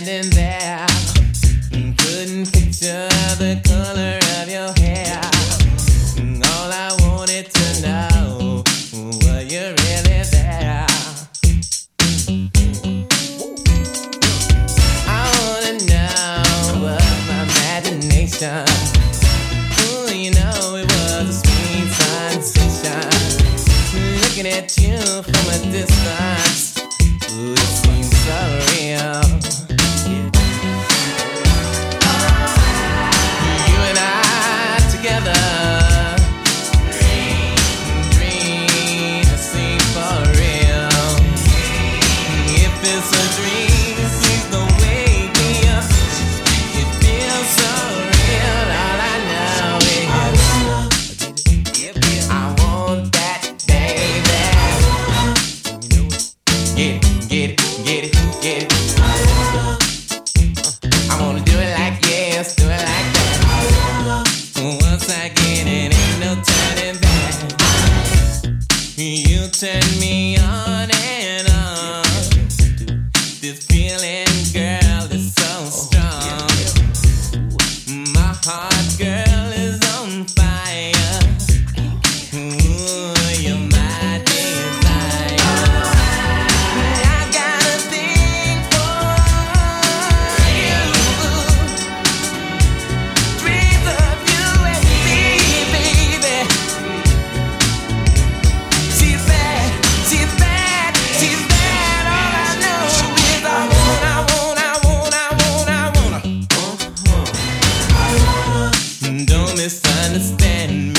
standing there, couldn't picture the color of your hair. All I wanted to know, were you really there? I wanna know of my imagination. Get it, get it, get it, get it. I wanna do it like do it like that. Once I get it, ain't no turning back. You turn me understand.